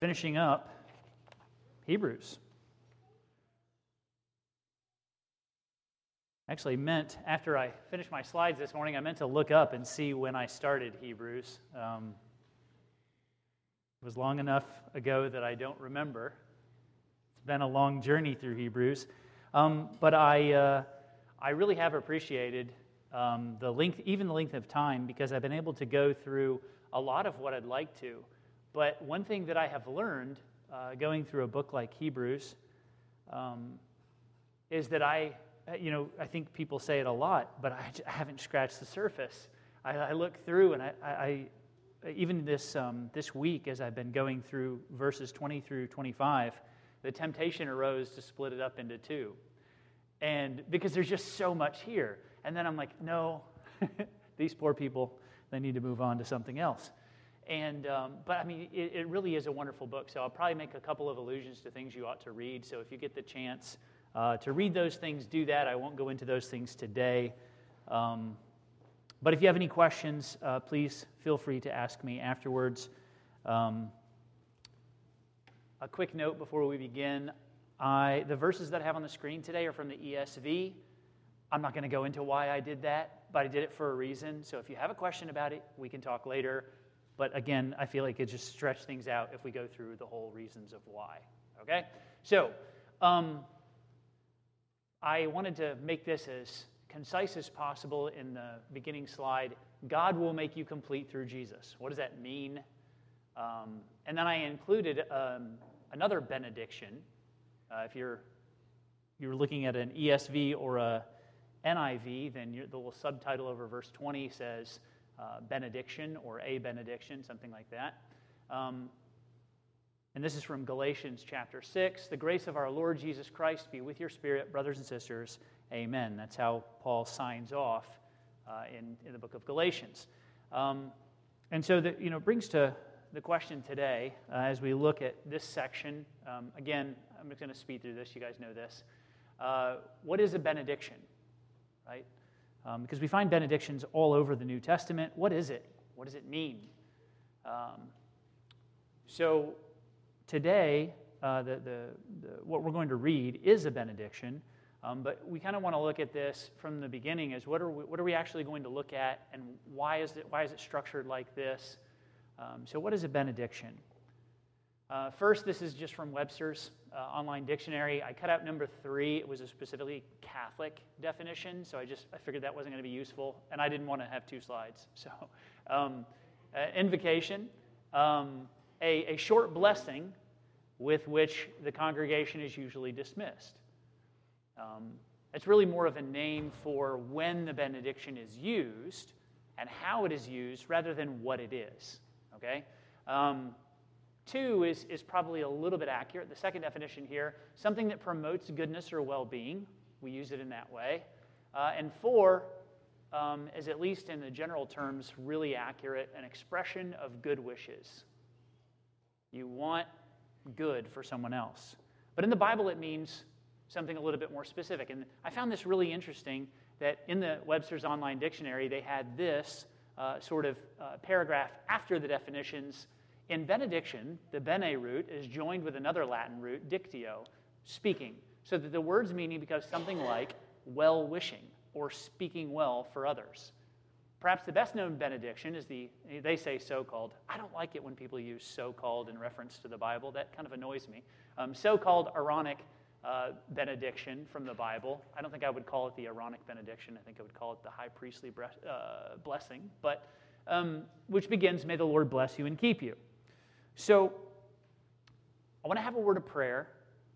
finishing up Hebrews. Actually, meant after I finished my slides this morning, I meant to look up and see when I started Hebrews. Um, it was long enough ago that I don't remember. It's been a long journey through Hebrews. Um, but I, uh, I really have appreciated um, the length, even the length of time, because I've been able to go through a lot of what I'd like to. But one thing that I have learned uh, going through a book like Hebrews um, is that I, uh, you know, I think people say it a lot, but I, I haven't scratched the surface. I, I look through and I, I even this, um, this week, as I've been going through verses 20 through 25, the temptation arose to split it up into two. And because there's just so much here. And then I'm like, no, these poor people, they need to move on to something else. And, um, but I mean, it, it, really is a wonderful book. So I'll probably make a couple of allusions to things you ought to read. So if you get the chance uh, to read those things, do that. I won't go into those things today. Um, but if you have any questions, uh, please feel free to ask me afterwards. Um, a quick note before we begin I, the verses that I have on the screen today are from the ESV. I'm not going to go into why I did that, but I did it for a reason. So if you have a question about it, we can talk later. But again, I feel like it just stretch things out if we go through the whole reasons of why. Okay? So, um, I wanted to make this as concise as possible in the beginning slide. God will make you complete through Jesus. What does that mean? Um, and then I included um, another benediction. Uh, if you're you're looking at an ESV or a NIV, then the little subtitle over verse 20 says uh, benediction or a benediction, something like that. Um, and this is from Galatians chapter 6. The grace of our Lord Jesus Christ be with your spirit, brothers and sisters. Amen. That's how Paul signs off uh, in, in the book of Galatians. Um, and so, that you know, brings to the question today uh, as we look at this section. Um, again, I'm just going to speed through this. You guys know this. Uh, what is a benediction? Right? Um, because we find benedictions all over the New Testament. What is it? What does it mean? Um, so today, uh, the, the, the, what we're going to read is a benediction, um, but we kind of want to look at this from the beginning as what are, we, what are we actually going to look at and why is it, why is it structured like this? Um, so, what is a benediction? Uh, first, this is just from Webster's uh, online dictionary. I cut out number three. It was a specifically Catholic definition, so I just I figured that wasn't going to be useful, and I didn't want to have two slides. So, um, uh, invocation, um, a, a short blessing with which the congregation is usually dismissed. Um, it's really more of a name for when the benediction is used and how it is used rather than what it is. Okay? Two is, is probably a little bit accurate. The second definition here something that promotes goodness or well being. We use it in that way. Uh, and four um, is, at least in the general terms, really accurate an expression of good wishes. You want good for someone else. But in the Bible, it means something a little bit more specific. And I found this really interesting that in the Webster's Online Dictionary, they had this uh, sort of uh, paragraph after the definitions in benediction, the bene root is joined with another Latin root, dictio, speaking, so that the word's meaning becomes something like well wishing or speaking well for others. Perhaps the best known benediction is the, they say so called. I don't like it when people use so called in reference to the Bible. That kind of annoys me. Um, so called Aaronic uh, benediction from the Bible. I don't think I would call it the Aaronic benediction. I think I would call it the high priestly bre- uh, blessing, but um, which begins, May the Lord bless you and keep you. So, I want to have a word of prayer,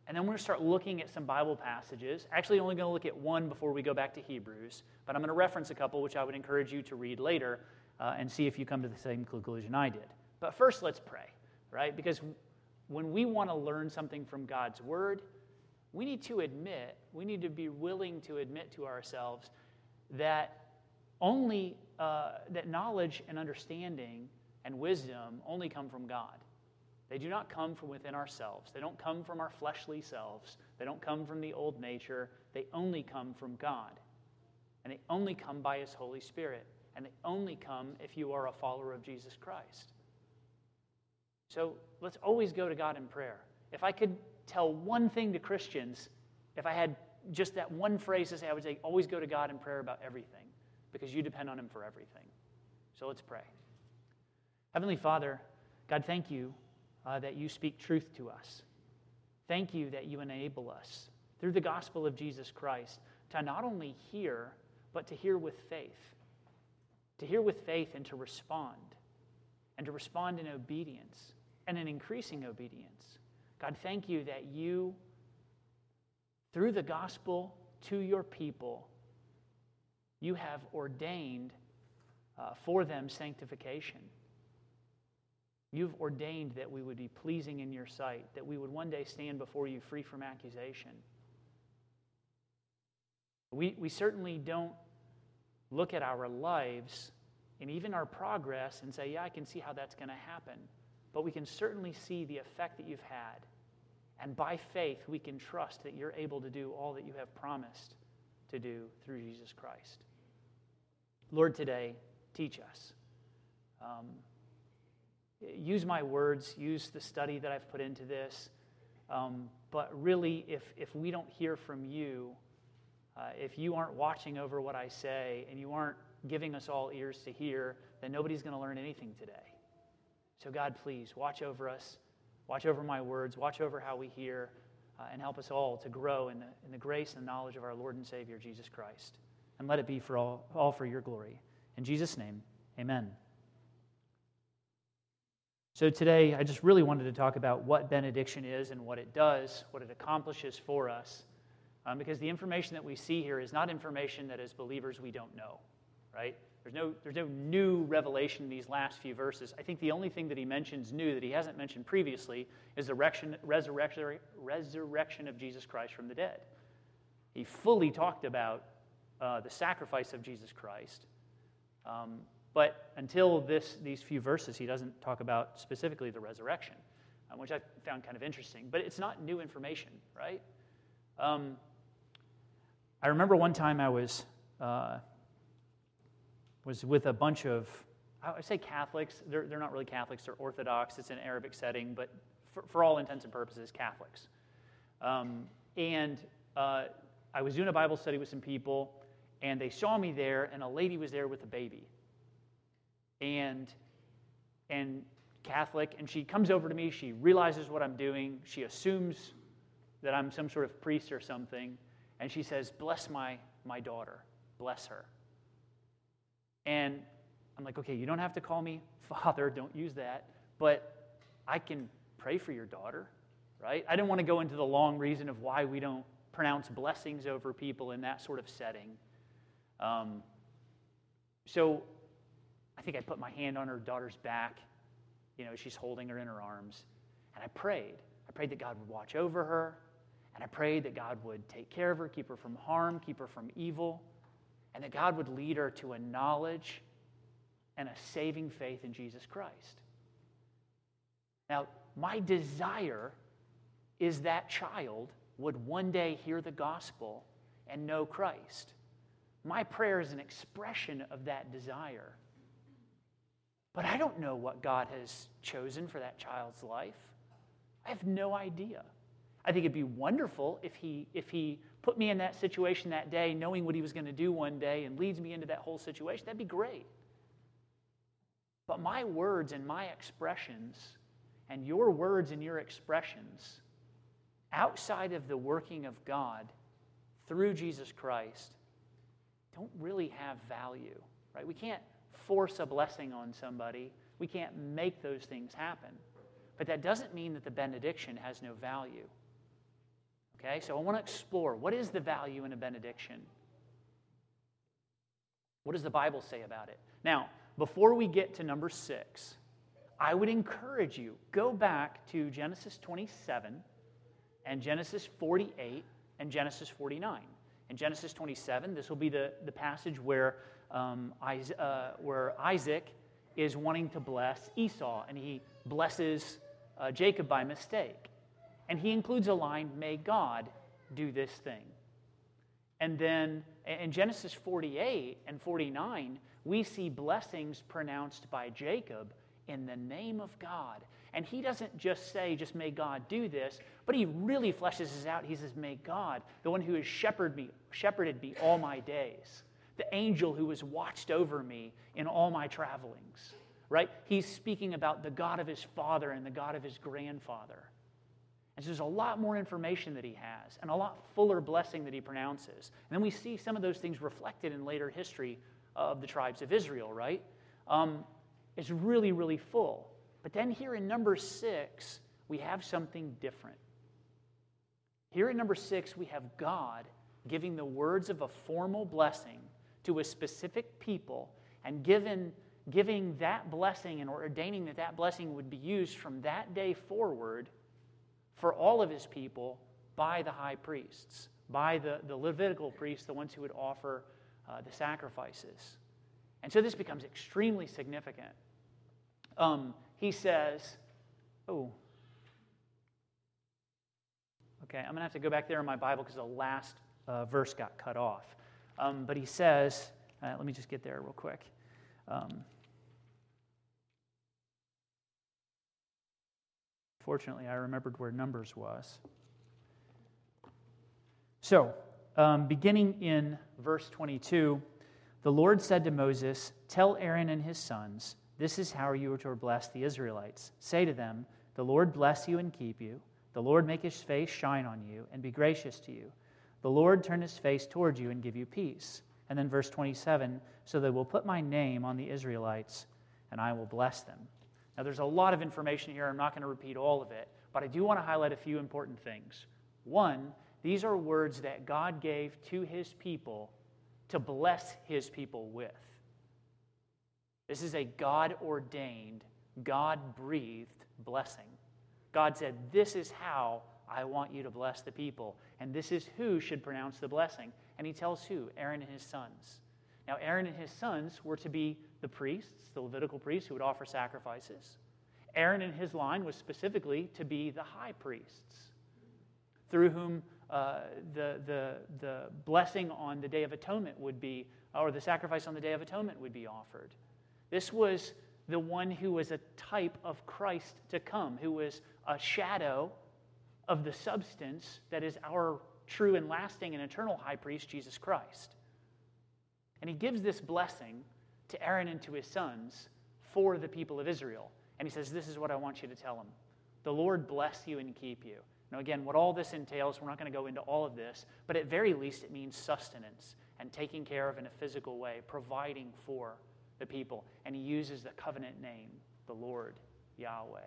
and then we're going to start looking at some Bible passages. Actually, only going to look at one before we go back to Hebrews, but I'm going to reference a couple, which I would encourage you to read later uh, and see if you come to the same conclusion I did. But first, let's pray, right? Because when we want to learn something from God's Word, we need to admit, we need to be willing to admit to ourselves that only uh, that knowledge and understanding and wisdom only come from God. They do not come from within ourselves. They don't come from our fleshly selves. They don't come from the old nature. They only come from God. And they only come by His Holy Spirit. And they only come if you are a follower of Jesus Christ. So let's always go to God in prayer. If I could tell one thing to Christians, if I had just that one phrase to say, I would say, always go to God in prayer about everything because you depend on Him for everything. So let's pray. Heavenly Father, God, thank you uh, that you speak truth to us. Thank you that you enable us through the gospel of Jesus Christ to not only hear, but to hear with faith. To hear with faith and to respond, and to respond in obedience and in increasing obedience. God, thank you that you, through the gospel to your people, you have ordained uh, for them sanctification. You've ordained that we would be pleasing in your sight, that we would one day stand before you free from accusation. We, we certainly don't look at our lives and even our progress and say, yeah, I can see how that's going to happen. But we can certainly see the effect that you've had. And by faith, we can trust that you're able to do all that you have promised to do through Jesus Christ. Lord, today, teach us. Um, use my words, use the study that I've put into this. Um, but really, if, if we don't hear from you, uh, if you aren't watching over what I say and you aren't giving us all ears to hear, then nobody's going to learn anything today. So, God, please watch over us, watch over my words, watch over how we hear, uh, and help us all to grow in the, in the grace and knowledge of our Lord and Savior, Jesus Christ. And let it be for all, all for your glory. In Jesus' name, amen. So, today, I just really wanted to talk about what benediction is and what it does, what it accomplishes for us. Um, because the information that we see here is not information that as believers we don't know, right? There's no, there's no new revelation in these last few verses. I think the only thing that he mentions new that he hasn't mentioned previously is the resurrection, resurrection, of Jesus Christ from the dead. He fully talked about uh, the sacrifice of Jesus Christ. Um, but until this, these few verses, he doesn't talk about specifically the resurrection, uh, which I found kind of interesting. But it's not new information, right? Um, I remember one time I was, uh, was with a bunch of, I say Catholics, they're, they're not really Catholics, they're Orthodox, it's an Arabic setting, but for, for all intents and purposes, Catholics. Um, and uh, I was doing a Bible study with some people, and they saw me there, and a lady was there with a baby. And, and Catholic, and she comes over to me, she realizes what I'm doing, she assumes that I'm some sort of priest or something and she says, Bless my, my daughter, bless her. And I'm like, Okay, you don't have to call me father, don't use that, but I can pray for your daughter, right? I didn't want to go into the long reason of why we don't pronounce blessings over people in that sort of setting. Um, so I think I put my hand on her daughter's back, you know, she's holding her in her arms, and I prayed. I prayed that God would watch over her, and I prayed that God would take care of her, keep her from harm, keep her from evil, and that God would lead her to a knowledge and a saving faith in Jesus Christ. Now, my desire is that child would one day hear the gospel and know Christ. My prayer is an expression of that desire. But I don't know what God has chosen for that child's life. I have no idea. I think it'd be wonderful if he, if he put me in that situation that day, knowing what he was going to do one day, and leads me into that whole situation. That'd be great. But my words and my expressions, and your words and your expressions, outside of the working of God through Jesus Christ, don't really have value, right? We can't force a blessing on somebody. We can't make those things happen. But that doesn't mean that the benediction has no value. Okay, so I want to explore what is the value in a benediction? What does the Bible say about it? Now, before we get to number six, I would encourage you go back to Genesis 27 and Genesis 48 and Genesis 49. In Genesis 27, this will be the, the passage where, um, uh, where Isaac is wanting to bless Esau, and he blesses uh, Jacob by mistake. And he includes a line, May God do this thing. And then in Genesis 48 and 49, we see blessings pronounced by Jacob in the name of God. And he doesn't just say, just may God do this, but he really fleshes this out. He says, may God, the one who has shepherded me, shepherded me all my days, the angel who has watched over me in all my travelings, right? He's speaking about the God of his father and the God of his grandfather. And so there's a lot more information that he has and a lot fuller blessing that he pronounces. And then we see some of those things reflected in later history of the tribes of Israel, right? Um, it's really, really full. But then here in number six, we have something different. Here in number six, we have God giving the words of a formal blessing to a specific people and given, giving that blessing and ordaining that that blessing would be used from that day forward for all of his people by the high priests, by the, the Levitical priests, the ones who would offer uh, the sacrifices. And so this becomes extremely significant. Um, he says, Oh, okay, I'm going to have to go back there in my Bible because the last uh, verse got cut off. Um, but he says, uh, let me just get there real quick. Um, fortunately, I remembered where Numbers was. So, um, beginning in verse 22, the Lord said to Moses, Tell Aaron and his sons, this is how you are to bless the Israelites. Say to them, The Lord bless you and keep you. The Lord make his face shine on you and be gracious to you. The Lord turn his face toward you and give you peace. And then verse 27 So they will put my name on the Israelites, and I will bless them. Now, there's a lot of information here. I'm not going to repeat all of it, but I do want to highlight a few important things. One, these are words that God gave to his people to bless his people with. This is a God ordained, God breathed blessing. God said, This is how I want you to bless the people. And this is who should pronounce the blessing. And he tells who? Aaron and his sons. Now, Aaron and his sons were to be the priests, the Levitical priests who would offer sacrifices. Aaron and his line was specifically to be the high priests, through whom uh, the, the, the blessing on the Day of Atonement would be, or the sacrifice on the Day of Atonement would be offered. This was the one who was a type of Christ to come, who was a shadow of the substance that is our true and lasting and eternal high priest, Jesus Christ. And he gives this blessing to Aaron and to his sons for the people of Israel. And he says, This is what I want you to tell them The Lord bless you and keep you. Now, again, what all this entails, we're not going to go into all of this, but at very least, it means sustenance and taking care of in a physical way, providing for the people. And he uses the covenant name, the Lord Yahweh.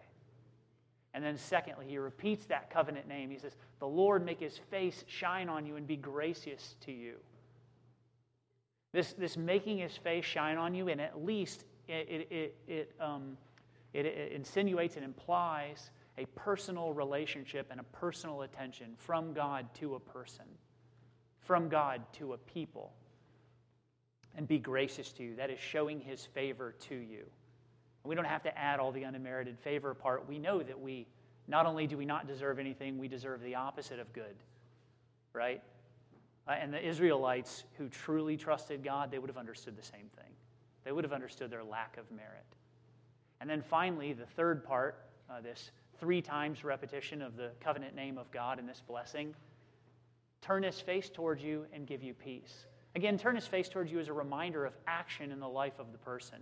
And then, secondly, he repeats that covenant name. He says, The Lord make his face shine on you and be gracious to you. This, this making his face shine on you, and at least it, it, it, um, it, it insinuates and implies a personal relationship and a personal attention from God to a person, from God to a people, and be gracious to you. That is showing his favor to you. We don't have to add all the unmerited favor part. We know that we, not only do we not deserve anything, we deserve the opposite of good, right? Uh, and the Israelites who truly trusted God, they would have understood the same thing. They would have understood their lack of merit. And then finally, the third part, uh, this three times repetition of the covenant name of God in this blessing turn his face towards you and give you peace. Again, turn his face towards you as a reminder of action in the life of the person,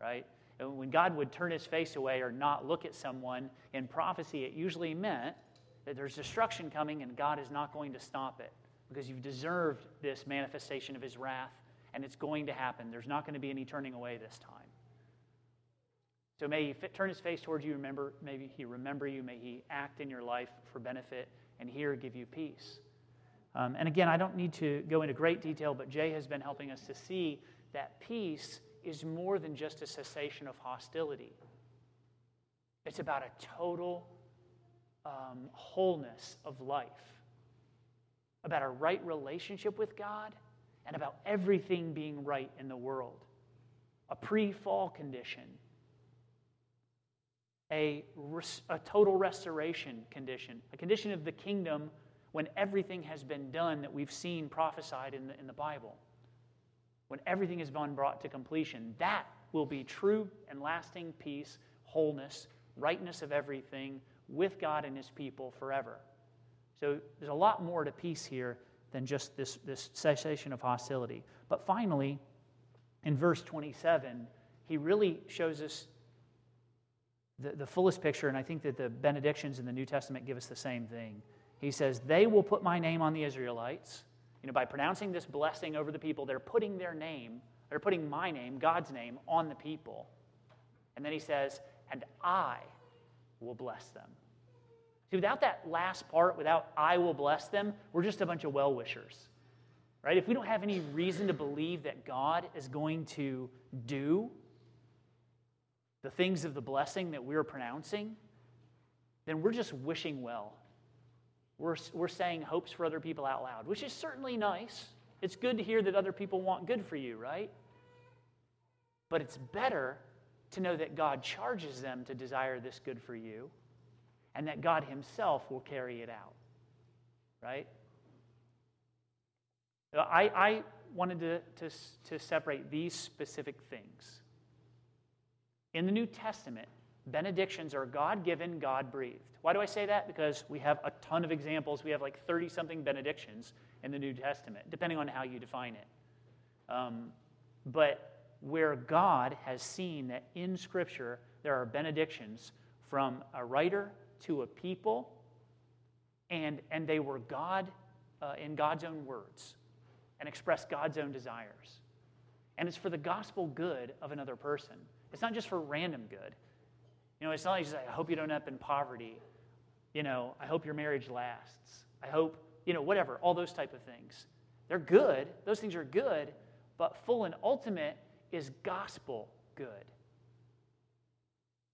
right? When God would turn his face away or not look at someone in prophecy, it usually meant that there's destruction coming and God is not going to stop it because you've deserved this manifestation of his wrath and it's going to happen. There's not going to be any turning away this time. So may he turn his face towards you, remember, maybe he remember you, may he act in your life for benefit and here give you peace. Um, and again, I don't need to go into great detail, but Jay has been helping us to see that peace is more than just a cessation of hostility. It's about a total um, wholeness of life, about a right relationship with God, and about everything being right in the world. A pre fall condition, a, a total restoration condition, a condition of the kingdom when everything has been done that we've seen prophesied in the, in the Bible when everything has been brought to completion, that will be true and lasting peace, wholeness, rightness of everything with God and his people forever. So there's a lot more to peace here than just this, this cessation of hostility. But finally, in verse 27, he really shows us the, the fullest picture, and I think that the benedictions in the New Testament give us the same thing. He says, They will put my name on the Israelites. You know, by pronouncing this blessing over the people, they're putting their name, they're putting my name, God's name, on the people. And then he says, And I will bless them. See, without that last part, without I will bless them, we're just a bunch of well wishers. Right? If we don't have any reason to believe that God is going to do the things of the blessing that we're pronouncing, then we're just wishing well. We're, we're saying hopes for other people out loud, which is certainly nice. It's good to hear that other people want good for you, right? But it's better to know that God charges them to desire this good for you and that God Himself will carry it out, right? I, I wanted to, to, to separate these specific things. In the New Testament, benedictions are God given, God breathed. Why do I say that? Because we have a ton of examples. We have like 30 something benedictions in the New Testament, depending on how you define it. Um, but where God has seen that in Scripture there are benedictions from a writer to a people, and, and they were God uh, in God's own words and express God's own desires. And it's for the gospel good of another person. It's not just for random good. You know, it's not like just, I hope you don't end up in poverty. You know, I hope your marriage lasts. I hope, you know, whatever, all those type of things. They're good. Those things are good, but full and ultimate is gospel good.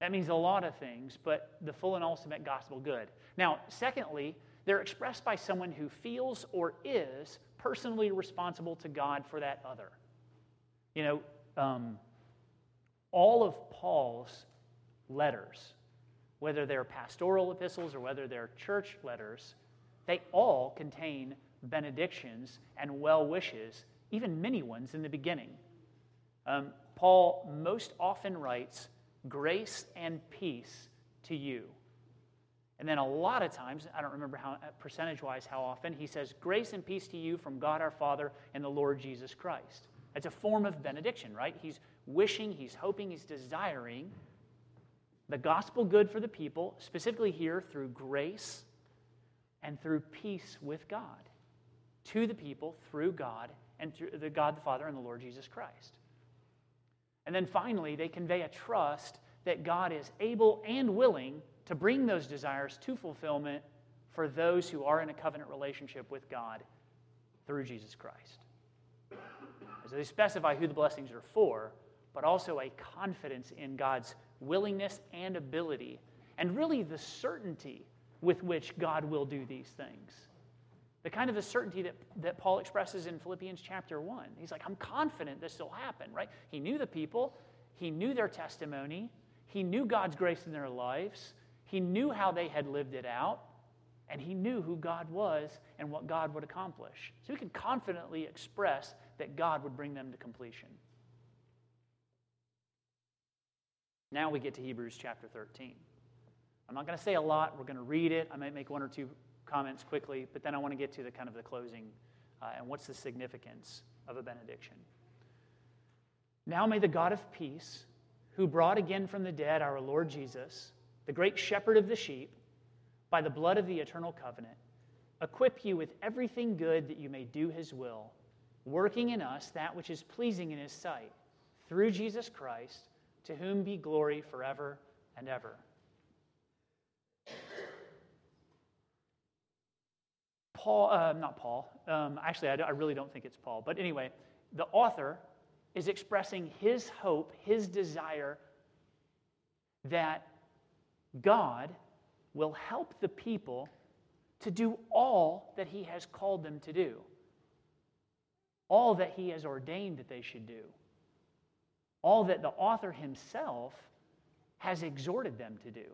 That means a lot of things, but the full and ultimate gospel good. Now, secondly, they're expressed by someone who feels or is personally responsible to God for that other. You know, um, all of Paul's letters, whether they're pastoral epistles or whether they're church letters, they all contain benedictions and well wishes, even many ones in the beginning. Um, Paul most often writes, Grace and peace to you. And then a lot of times, I don't remember how percentage wise how often, he says, Grace and peace to you from God our Father and the Lord Jesus Christ. That's a form of benediction, right? He's wishing, he's hoping, he's desiring the gospel good for the people, specifically here through grace and through peace with God, to the people through God and through the God the Father and the Lord Jesus Christ. And then finally, they convey a trust that God is able and willing to bring those desires to fulfillment for those who are in a covenant relationship with God through Jesus Christ. So they specify who the blessings are for, but also a confidence in God's willingness and ability, and really the certainty with which God will do these things. The kind of the certainty that, that Paul expresses in Philippians chapter 1. He's like, I'm confident this will happen, right? He knew the people, he knew their testimony, he knew God's grace in their lives, he knew how they had lived it out, and he knew who God was and what God would accomplish. So he could confidently express that God would bring them to completion. Now we get to Hebrews chapter 13. I'm not going to say a lot. We're going to read it. I might make one or two comments quickly, but then I want to get to the kind of the closing uh, and what's the significance of a benediction. Now may the God of peace, who brought again from the dead our Lord Jesus, the great shepherd of the sheep, by the blood of the eternal covenant, equip you with everything good that you may do his will, working in us that which is pleasing in his sight, through Jesus Christ to whom be glory forever and ever. Paul, uh, not Paul, um, actually, I, I really don't think it's Paul, but anyway, the author is expressing his hope, his desire that God will help the people to do all that he has called them to do, all that he has ordained that they should do all that the author himself has exhorted them to do.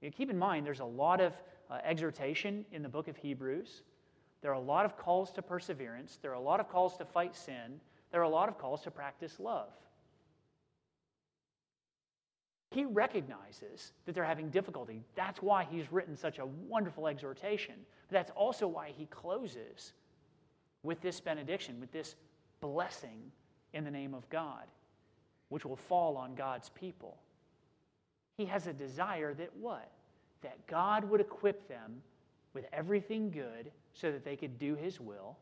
You keep in mind, there's a lot of uh, exhortation in the book of Hebrews. There are a lot of calls to perseverance. There are a lot of calls to fight sin. There are a lot of calls to practice love. He recognizes that they're having difficulty. That's why he's written such a wonderful exhortation. But that's also why he closes with this benediction, with this blessing in the name of God, which will fall on God's people. He has a desire that what? That God would equip them with everything good so that they could do his will,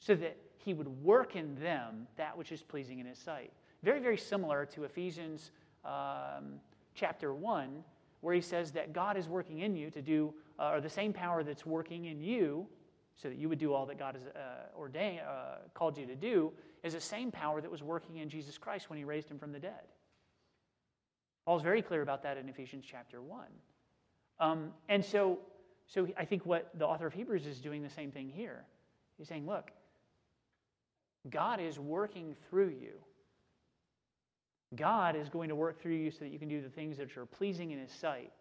so that he would work in them that which is pleasing in his sight. Very, very similar to Ephesians um, chapter 1, where he says that God is working in you to do, uh, or the same power that's working in you, so that you would do all that God has uh, ordained, uh, called you to do, is the same power that was working in Jesus Christ when he raised him from the dead. Paul's very clear about that in Ephesians chapter 1. Um, and so, so I think what the author of Hebrews is doing the same thing here. He's saying, look, God is working through you God is going to work through you so that you can do the things that are pleasing in His sight.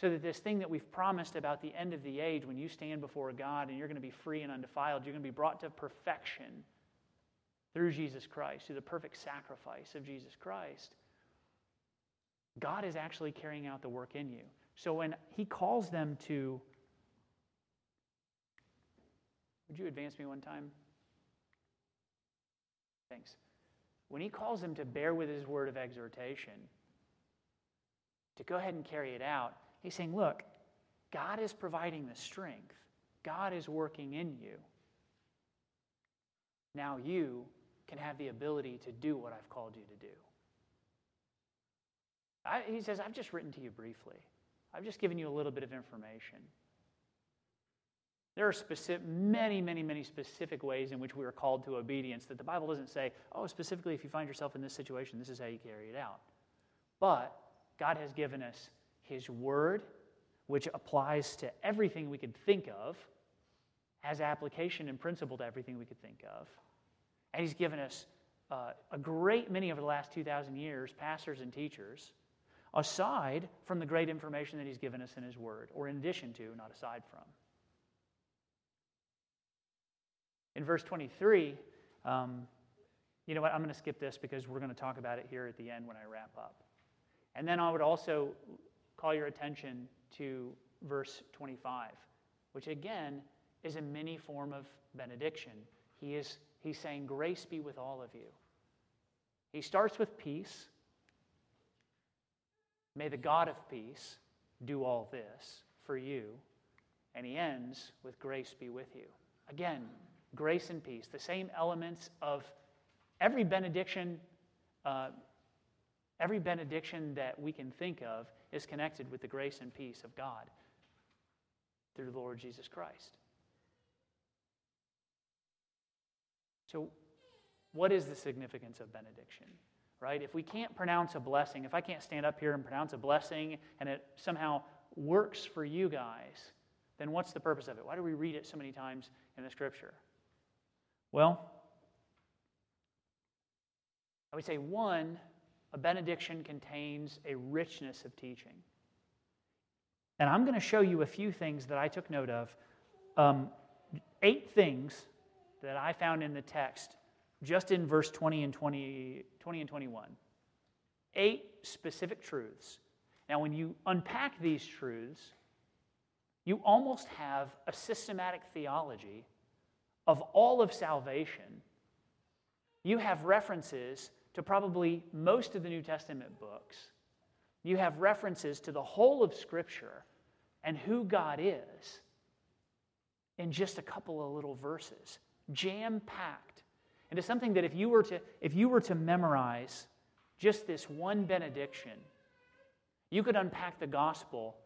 So that this thing that we've promised about the end of the age, when you stand before God and you're going to be free and undefiled, you're going to be brought to perfection through Jesus Christ, through the perfect sacrifice of Jesus Christ. God is actually carrying out the work in you. So when He calls them to, would you advance me one time? Thanks when he calls them to bear with his word of exhortation, to go ahead and carry it out, he's saying, Look, God is providing the strength, God is working in you. Now you can have the ability to do what I've called you to do. I, he says, I've just written to you briefly. I've just given you a little bit of information. There are specific, many, many, many specific ways in which we are called to obedience that the Bible doesn't say, oh, specifically, if you find yourself in this situation, this is how you carry it out. But God has given us His Word, which applies to everything we could think of, has application and principle to everything we could think of. And He's given us uh, a great many over the last 2,000 years, pastors and teachers, aside from the great information that He's given us in His Word, or in addition to, not aside from. In verse 23, um, you know what? I'm going to skip this because we're going to talk about it here at the end when I wrap up. And then I would also call your attention to verse 25, which again is a mini form of benediction. He is he's saying, Grace be with all of you. He starts with peace. May the God of peace do all this for you. And he ends with grace be with you. Again, grace and peace, the same elements of every benediction. Uh, every benediction that we can think of is connected with the grace and peace of God through the Lord Jesus Christ. So, what is the significance of benediction? Right? If we can't pronounce a blessing, if I can't stand up here and pronounce a blessing and it somehow works for you guys, then what's the purpose of it? Why do we read it so many times in the scripture? Well, I would say one, a benediction contains a richness of teaching. And I'm going to show you a few things that I took note of. Um, eight things that I found in the text, just in verse 20 and 20, 20 and 21. Eight specific truths. Now, when you unpack these truths, you almost have a systematic theology of all of salvation, you have references to probably most of the New Testament books. You have references to the whole of Scripture and who God is in just a couple of little verses, jam packed into something that if you were to if you were to memorize just this one benediction, you could unpack the gospel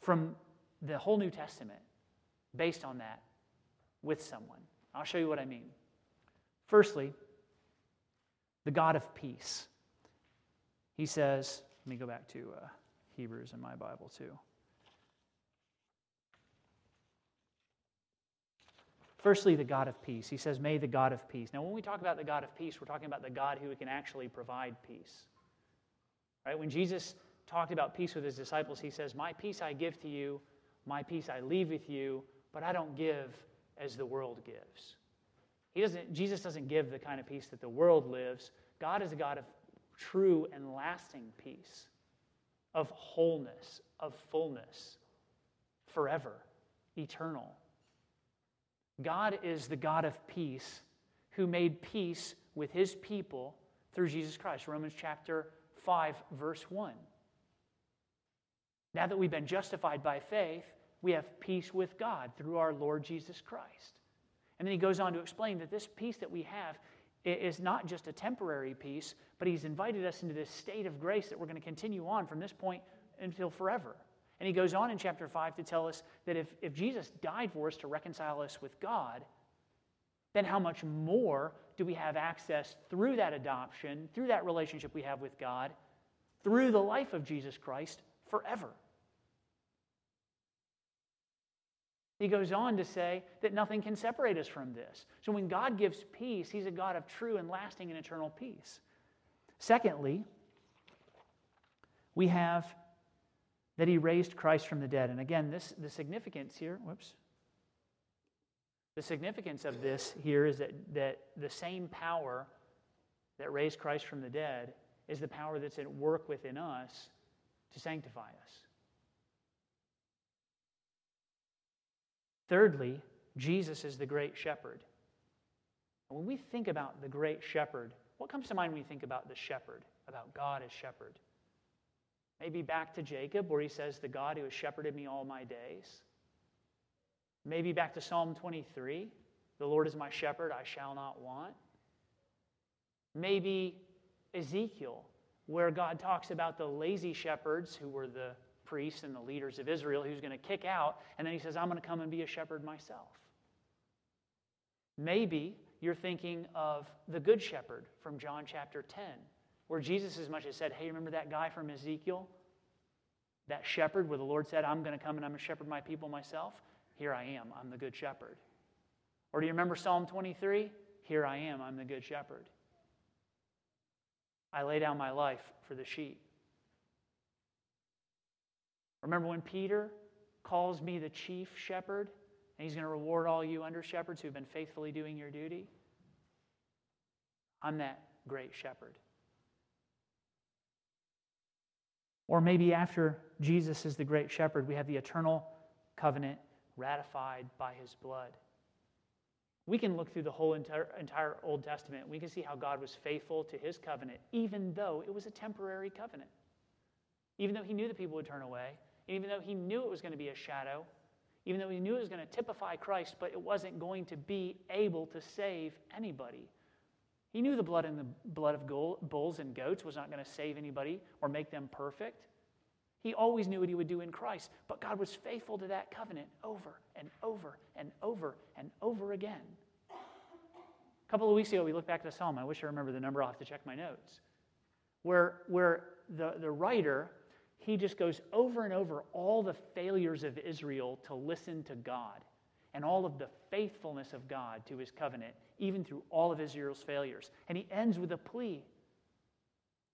from the whole New Testament based on that with someone. I'll show you what I mean. Firstly, the God of peace. He says, let me go back to uh, Hebrews in my Bible too. Firstly, the God of peace. He says, May the God of peace. Now, when we talk about the God of peace, we're talking about the God who can actually provide peace. Right? When Jesus talked about peace with his disciples, he says, My peace I give to you, my peace I leave with you, but I don't give as the world gives. He doesn't, Jesus doesn't give the kind of peace that the world lives. God is a God of true and lasting peace. of wholeness, of fullness, forever, eternal. God is the God of peace who made peace with his people through Jesus Christ. Romans chapter 5, verse 1. Now that we've been justified by faith, we have peace with God through our Lord Jesus Christ. And then he goes on to explain that this peace that we have is not just a temporary peace, but he's invited us into this state of grace that we're going to continue on from this point until forever. And he goes on in chapter 5 to tell us that if, if Jesus died for us to reconcile us with God, then how much more do we have access through that adoption, through that relationship we have with God, through the life of Jesus Christ forever? He goes on to say that nothing can separate us from this. So when God gives peace, He's a God of true and lasting and eternal peace. Secondly, we have that He raised Christ from the dead. And again, this the significance here, whoops. The significance of this here is that, that the same power that raised Christ from the dead is the power that's at work within us to sanctify us. Thirdly, Jesus is the great shepherd. And when we think about the great shepherd, what comes to mind when we think about the shepherd, about God as shepherd? Maybe back to Jacob, where he says, The God who has shepherded me all my days. Maybe back to Psalm 23, The Lord is my shepherd, I shall not want. Maybe Ezekiel, where God talks about the lazy shepherds who were the priests and the leaders of Israel who's going to kick out, and then he says, I'm going to come and be a shepherd myself. Maybe you're thinking of the Good Shepherd from John chapter 10, where Jesus as much as said, Hey, remember that guy from Ezekiel? That shepherd where the Lord said, I'm going to come and I'm going to shepherd my people myself? Here I am, I'm the Good Shepherd. Or do you remember Psalm 23? Here I am, I'm the Good Shepherd. I lay down my life for the sheep. Remember when Peter calls me the chief shepherd and he's going to reward all you under shepherds who've been faithfully doing your duty? I'm that great shepherd. Or maybe after Jesus is the great shepherd, we have the eternal covenant ratified by his blood. We can look through the whole entire, entire Old Testament. We can see how God was faithful to his covenant, even though it was a temporary covenant. Even though he knew the people would turn away, even though he knew it was going to be a shadow, even though he knew it was going to typify Christ, but it wasn't going to be able to save anybody. He knew the blood and the blood of bulls and goats was not going to save anybody or make them perfect. He always knew what he would do in Christ, but God was faithful to that covenant over and over and over and over again. A couple of weeks ago, we looked back to psalm. I wish I remember the number. I'll have to check my notes. Where, where the, the writer he just goes over and over all the failures of Israel to listen to God and all of the faithfulness of God to his covenant, even through all of Israel's failures. And he ends with a plea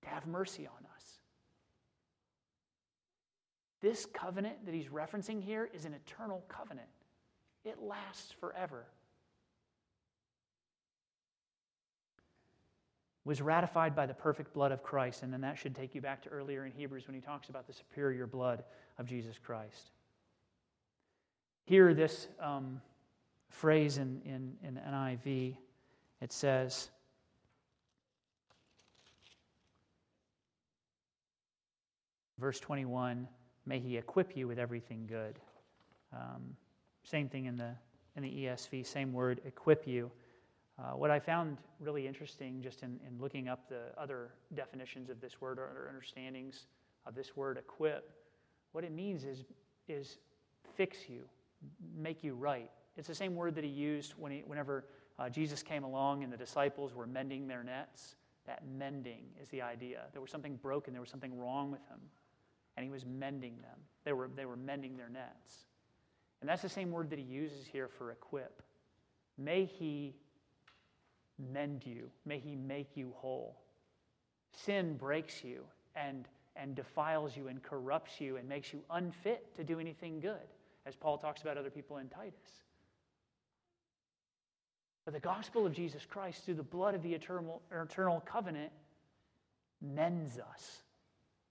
to have mercy on us. This covenant that he's referencing here is an eternal covenant, it lasts forever. was ratified by the perfect blood of Christ. And then that should take you back to earlier in Hebrews when he talks about the superior blood of Jesus Christ. Here, this um, phrase in, in, in NIV, it says, verse 21, may he equip you with everything good. Um, same thing in the, in the ESV, same word, equip you. Uh, what I found really interesting just in, in looking up the other definitions of this word or understandings of this word equip, what it means is, is fix you, make you right. It's the same word that he used when he, whenever uh, Jesus came along and the disciples were mending their nets. That mending is the idea. There was something broken, there was something wrong with them, and he was mending them. They were, they were mending their nets. And that's the same word that he uses here for equip. May he mend you. May He make you whole. Sin breaks you and, and defiles you and corrupts you and makes you unfit to do anything good, as Paul talks about other people in Titus. But the gospel of Jesus Christ, through the blood of the eternal, eternal covenant, mends us,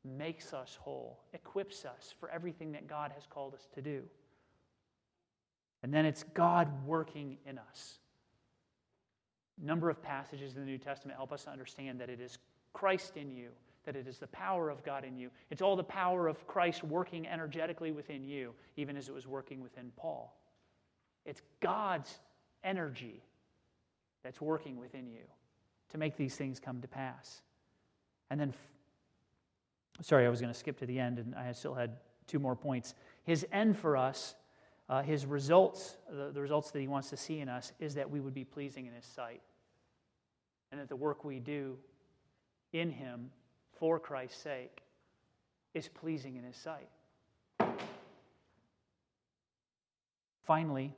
makes us whole, equips us for everything that God has called us to do. And then it's God working in us. A number of passages in the New Testament help us to understand that it is Christ in you, that it is the power of God in you. It's all the power of Christ working energetically within you, even as it was working within Paul. It's God's energy that's working within you to make these things come to pass. And then, sorry, I was going to skip to the end, and I still had two more points. His end for us, uh, his results, the, the results that he wants to see in us, is that we would be pleasing in his sight. And that the work we do in him for Christ's sake is pleasing in his sight. Finally,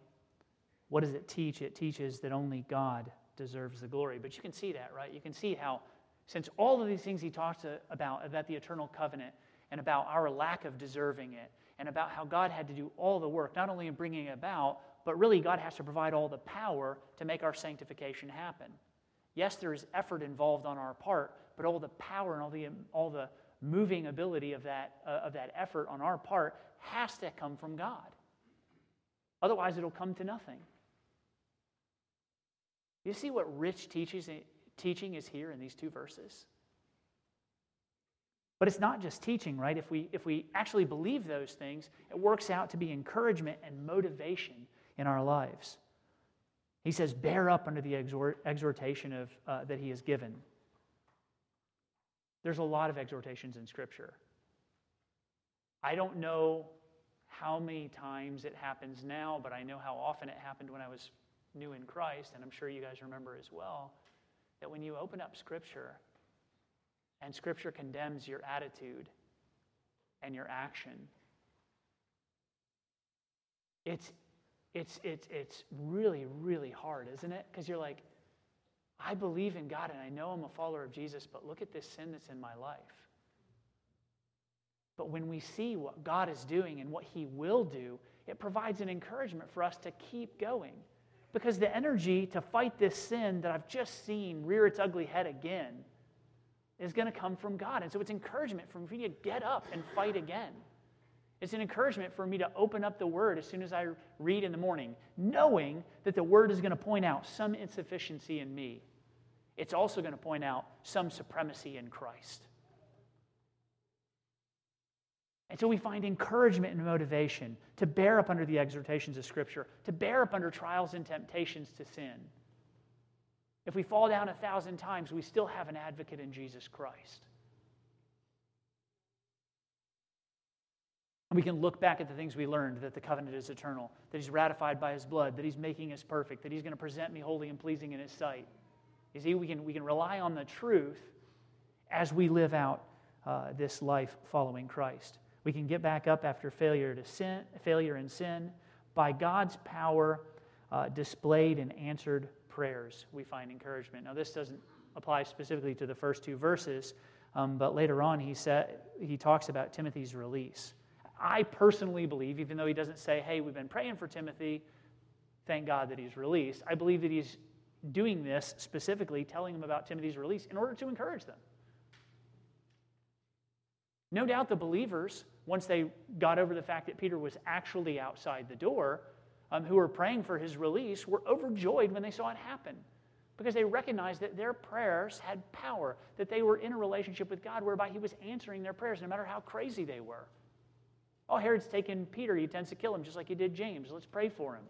what does it teach? It teaches that only God deserves the glory. But you can see that, right? You can see how, since all of these things he talks about, about the eternal covenant, and about our lack of deserving it, and about how God had to do all the work, not only in bringing it about, but really God has to provide all the power to make our sanctification happen. Yes, there is effort involved on our part, but all the power and all the, all the moving ability of that, uh, of that effort on our part has to come from God. Otherwise, it'll come to nothing. You see what rich teaches, teaching is here in these two verses? But it's not just teaching, right? If we, if we actually believe those things, it works out to be encouragement and motivation in our lives. He says, bear up under the exhort, exhortation of, uh, that he has given. There's a lot of exhortations in Scripture. I don't know how many times it happens now, but I know how often it happened when I was new in Christ, and I'm sure you guys remember as well, that when you open up Scripture and Scripture condemns your attitude and your action, it's, it's, it's, it's really, really hard, isn't it? Because you're like, I believe in God and I know I'm a follower of Jesus, but look at this sin that's in my life. But when we see what God is doing and what He will do, it provides an encouragement for us to keep going. Because the energy to fight this sin that I've just seen rear its ugly head again is going to come from God. And so it's encouragement for me to get up and fight again. It's an encouragement for me to open up the Word as soon as I read in the morning, knowing that the Word is going to point out some insufficiency in me. It's also going to point out some supremacy in Christ. And so we find encouragement and motivation to bear up under the exhortations of Scripture, to bear up under trials and temptations to sin. If we fall down a thousand times, we still have an advocate in Jesus Christ. And we can look back at the things we learned that the covenant is eternal, that He's ratified by His blood, that He's making us perfect, that He's going to present me holy and pleasing in His sight. You see, we can, we can rely on the truth as we live out uh, this life following Christ. We can get back up after failure to sin, failure in sin. By God's power uh, displayed in answered prayers, we find encouragement. Now, this doesn't apply specifically to the first two verses, um, but later on he said he talks about Timothy's release. I personally believe, even though he doesn't say, "Hey, we've been praying for Timothy," thank God that he's released. I believe that he's doing this specifically, telling them about Timothy's release in order to encourage them. No doubt the believers, once they got over the fact that Peter was actually outside the door, um, who were praying for his release, were overjoyed when they saw it happen because they recognized that their prayers had power, that they were in a relationship with God whereby he was answering their prayers no matter how crazy they were. Oh, Herod's taken Peter. He intends to kill him just like he did James. Let's pray for him.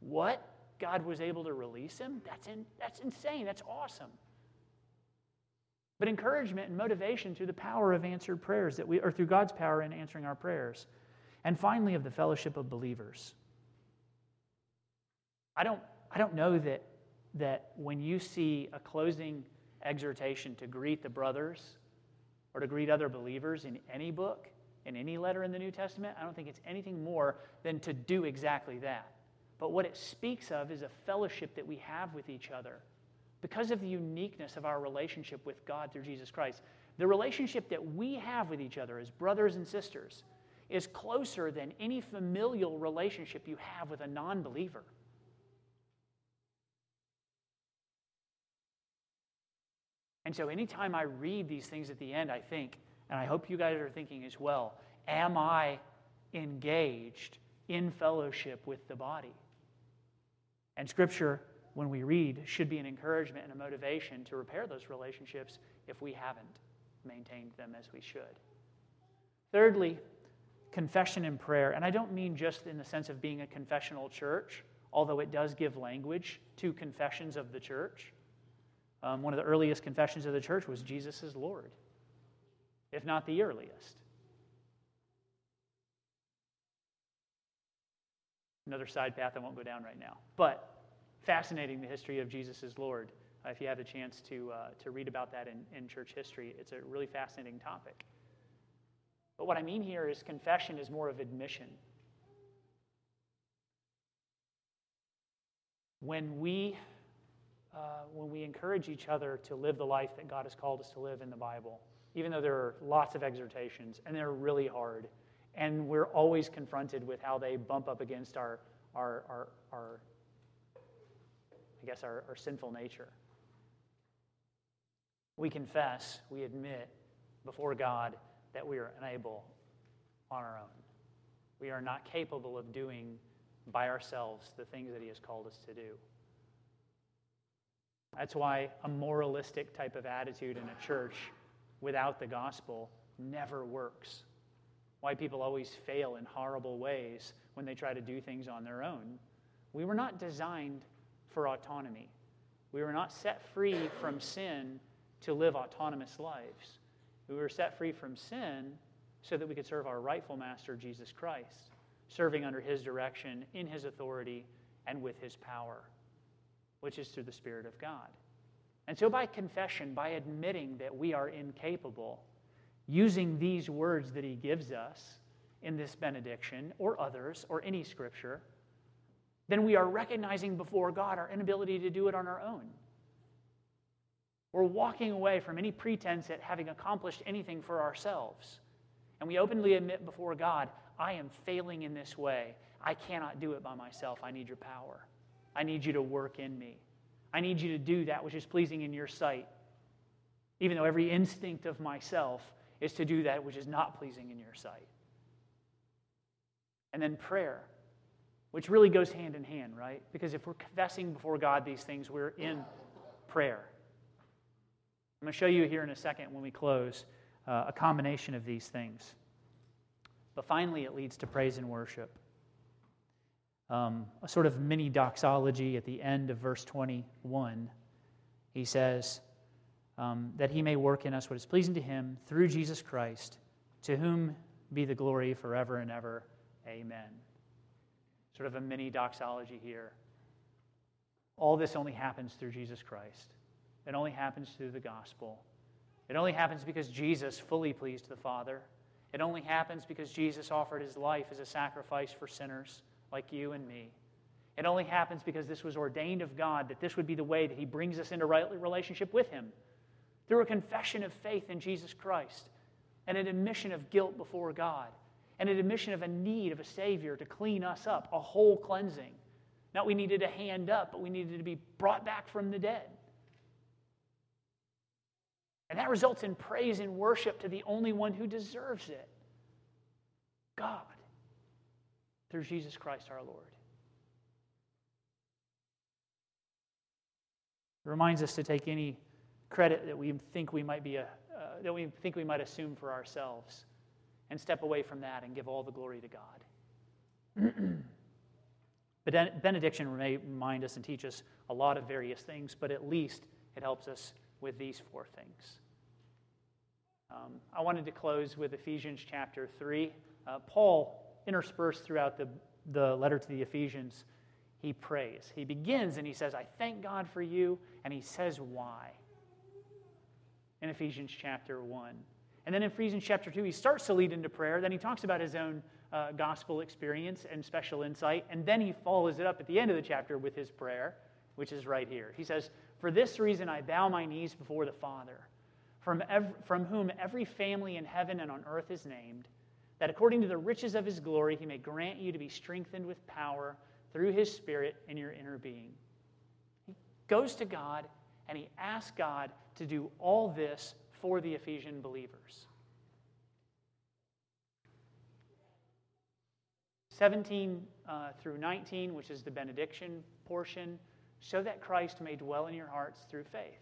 What? God was able to release him? That's, in, that's insane. That's awesome but encouragement and motivation through the power of answered prayers that we or through God's power in answering our prayers. And finally of the fellowship of believers. I don't I don't know that that when you see a closing exhortation to greet the brothers or to greet other believers in any book, in any letter in the New Testament, I don't think it's anything more than to do exactly that. But what it speaks of is a fellowship that we have with each other because of the uniqueness of our relationship with God through Jesus Christ, the relationship that we have with each other as brothers and sisters is closer than any familial relationship you have with a non believer. And so, anytime I read these things at the end, I think, And I hope you guys are thinking as well Am I engaged in fellowship with the body? And Scripture, when we read, should be an encouragement and a motivation to repair those relationships if we haven't maintained them as we should. Thirdly, confession and prayer. And I don't mean just in the sense of being a confessional church, although it does give language to confessions of the church. Um, one of the earliest confessions of the church was Jesus is Lord, if not the earliest. Another side path I won't go down right now. But fascinating the history of Jesus is Lord. Uh, if you have the chance to, uh, to read about that in, in church history, it's a really fascinating topic. But what I mean here is confession is more of admission. When we, uh, when we encourage each other to live the life that God has called us to live in the Bible, even though there are lots of exhortations and they're really hard, and we're always confronted with how they bump up against our, our, our, our I guess, our, our sinful nature. We confess, we admit before God that we are unable on our own. We are not capable of doing by ourselves the things that He has called us to do. That's why a moralistic type of attitude in a church without the gospel never works. Why people always fail in horrible ways when they try to do things on their own. We were not designed for autonomy. We were not set free from sin to live autonomous lives. We were set free from sin so that we could serve our rightful master, Jesus Christ, serving under his direction, in his authority, and with his power, which is through the Spirit of God. And so, by confession, by admitting that we are incapable, using these words that he gives us in this benediction, or others, or any scripture, then we are recognizing before God our inability to do it on our own. We're walking away from any pretense at having accomplished anything for ourselves. And we openly admit before God, I am failing in this way. I cannot do it by myself. I need your power. I need you to work in me. I need you to do that which is pleasing in your sight. Even though every instinct of myself is to do that which is not pleasing in your sight. And then prayer, which really goes hand in hand, right? Because if we're confessing before God these things, we're in prayer. I'm going to show you here in a second when we close uh, a combination of these things. But finally, it leads to praise and worship. Um, a sort of mini doxology at the end of verse 21. He says, um, That he may work in us what is pleasing to him through Jesus Christ, to whom be the glory forever and ever. Amen. Sort of a mini doxology here. All this only happens through Jesus Christ. It only happens through the gospel. It only happens because Jesus fully pleased the Father. It only happens because Jesus offered his life as a sacrifice for sinners like you and me. It only happens because this was ordained of God that this would be the way that he brings us into right relationship with him through a confession of faith in Jesus Christ and an admission of guilt before God and an admission of a need of a Savior to clean us up, a whole cleansing. Not we needed a hand up, but we needed to be brought back from the dead. And that results in praise and worship to the only one who deserves it God, through Jesus Christ our Lord. It reminds us to take any credit that we think we might be a, uh, that we think we might assume for ourselves and step away from that and give all the glory to God. but benediction may remind us and teach us a lot of various things, but at least it helps us with these four things. Um, I wanted to close with Ephesians chapter 3. Uh, Paul, interspersed throughout the, the letter to the Ephesians, he prays. He begins and he says, I thank God for you, and he says why in Ephesians chapter 1. And then in Ephesians chapter 2, he starts to lead into prayer. Then he talks about his own uh, gospel experience and special insight. And then he follows it up at the end of the chapter with his prayer, which is right here. He says, For this reason I bow my knees before the Father from, ev- from whom every family in heaven and on earth is named, that according to the riches of his glory he may grant you to be strengthened with power through his Spirit in your inner being. He goes to God and he asks God to do all this for the Ephesian believers. 17 uh, through 19, which is the benediction portion, so that Christ may dwell in your hearts through faith,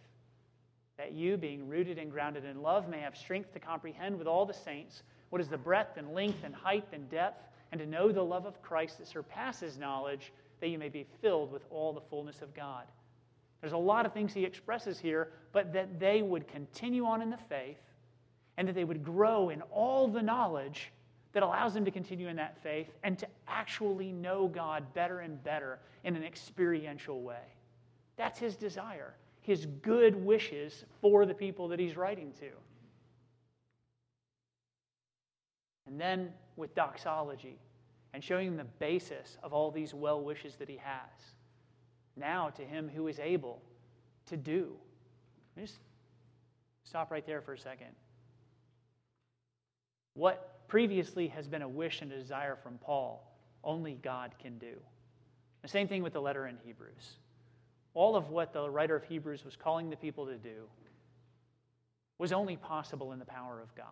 that you, being rooted and grounded in love, may have strength to comprehend with all the saints what is the breadth and length and height and depth, and to know the love of Christ that surpasses knowledge, that you may be filled with all the fullness of God. There's a lot of things he expresses here, but that they would continue on in the faith and that they would grow in all the knowledge that allows them to continue in that faith and to actually know God better and better in an experiential way. That's his desire, his good wishes for the people that he's writing to. And then with doxology and showing them the basis of all these well wishes that he has. Now to him who is able to do. Just stop right there for a second. What previously has been a wish and a desire from Paul, only God can do. The same thing with the letter in Hebrews. All of what the writer of Hebrews was calling the people to do was only possible in the power of God.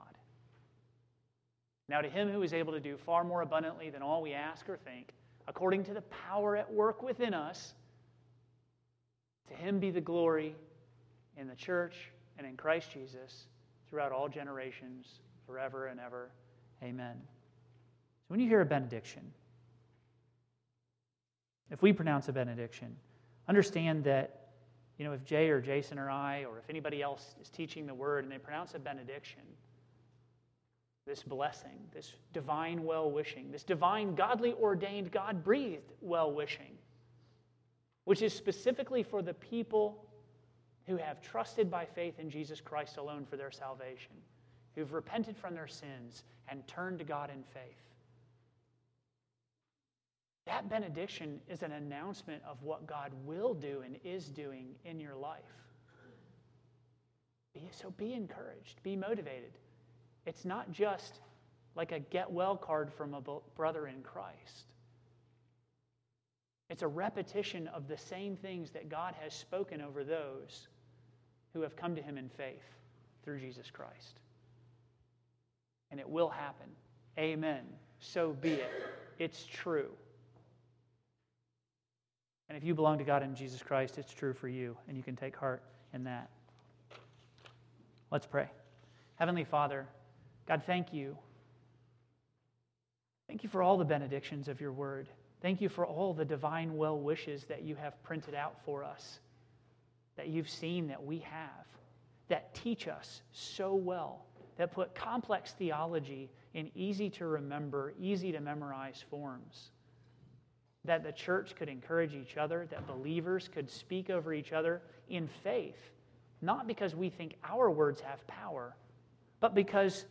Now, to him who is able to do far more abundantly than all we ask or think, according to the power at work within us, to him be the glory in the church and in Christ Jesus throughout all generations, forever and ever. Amen. So when you hear a benediction, if we pronounce a benediction, understand that, you know, if Jay or Jason or I, or if anybody else is teaching the word and they pronounce a benediction, this blessing, this divine well wishing, this divine, godly ordained, God breathed well wishing, which is specifically for the people who have trusted by faith in Jesus Christ alone for their salvation, who've repented from their sins and turned to God in faith. That benediction is an announcement of what God will do and is doing in your life. So be encouraged, be motivated. It's not just like a get well card from a brother in Christ. It's a repetition of the same things that God has spoken over those who have come to him in faith through Jesus Christ. And it will happen. Amen. So be it. It's true. And if you belong to God in Jesus Christ, it's true for you, and you can take heart in that. Let's pray. Heavenly Father, God, thank you. Thank you for all the benedictions of your word. Thank you for all the divine well wishes that you have printed out for us, that you've seen that we have, that teach us so well, that put complex theology in easy to remember, easy to memorize forms. That the church could encourage each other, that believers could speak over each other in faith, not because we think our words have power, but because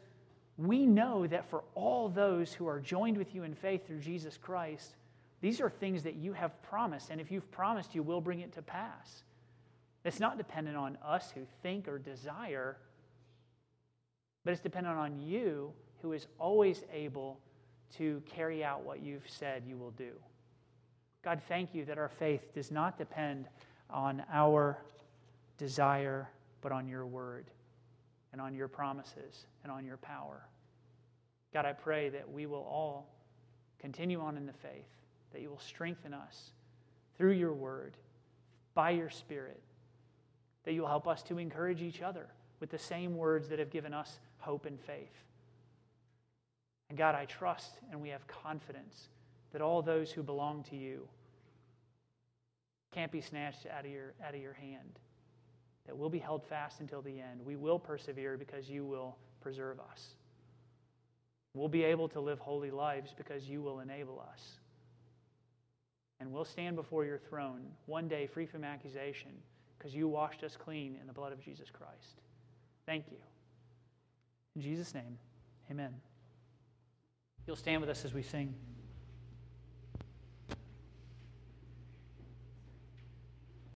we know that for all those who are joined with you in faith through Jesus Christ, these are things that you have promised. And if you've promised, you will bring it to pass. It's not dependent on us who think or desire, but it's dependent on you who is always able to carry out what you've said you will do. God, thank you that our faith does not depend on our desire, but on your word and on your promises and on your power. God, I pray that we will all continue on in the faith, that you will strengthen us through your word, by your spirit, that you will help us to encourage each other with the same words that have given us hope and faith. And God, I trust and we have confidence that all those who belong to you can't be snatched out of your, out of your hand that we'll be held fast until the end. We will persevere because you will preserve us. We'll be able to live holy lives because you will enable us. And we'll stand before your throne one day free from accusation because you washed us clean in the blood of Jesus Christ. Thank you. In Jesus' name, amen. You'll stand with us as we sing.